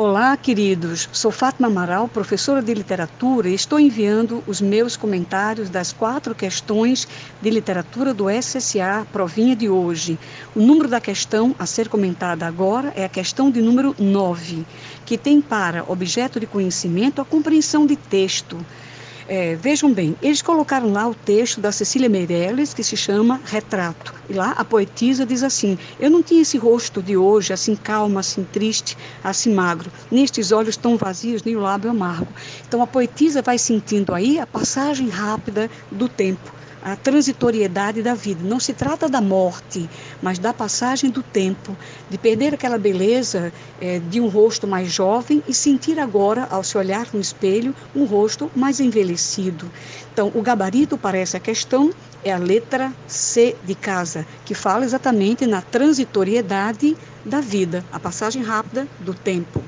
Olá, queridos. Sou Fátima Amaral, professora de literatura, e estou enviando os meus comentários das quatro questões de literatura do SSA Provinha de hoje. O número da questão a ser comentada agora é a questão de número 9, que tem para objeto de conhecimento a compreensão de texto. É, vejam bem, eles colocaram lá o texto da Cecília Meirelles, que se chama Retrato. E lá a poetisa diz assim: Eu não tinha esse rosto de hoje, assim calmo, assim triste, assim magro, nem estes olhos tão vazios, nem o lábio amargo. Então a poetisa vai sentindo aí a passagem rápida do tempo a transitoriedade da vida. Não se trata da morte, mas da passagem do tempo, de perder aquela beleza é, de um rosto mais jovem e sentir agora, ao se olhar no espelho, um rosto mais envelhecido. Então, o gabarito para essa questão é a letra C de casa, que fala exatamente na transitoriedade da vida, a passagem rápida do tempo.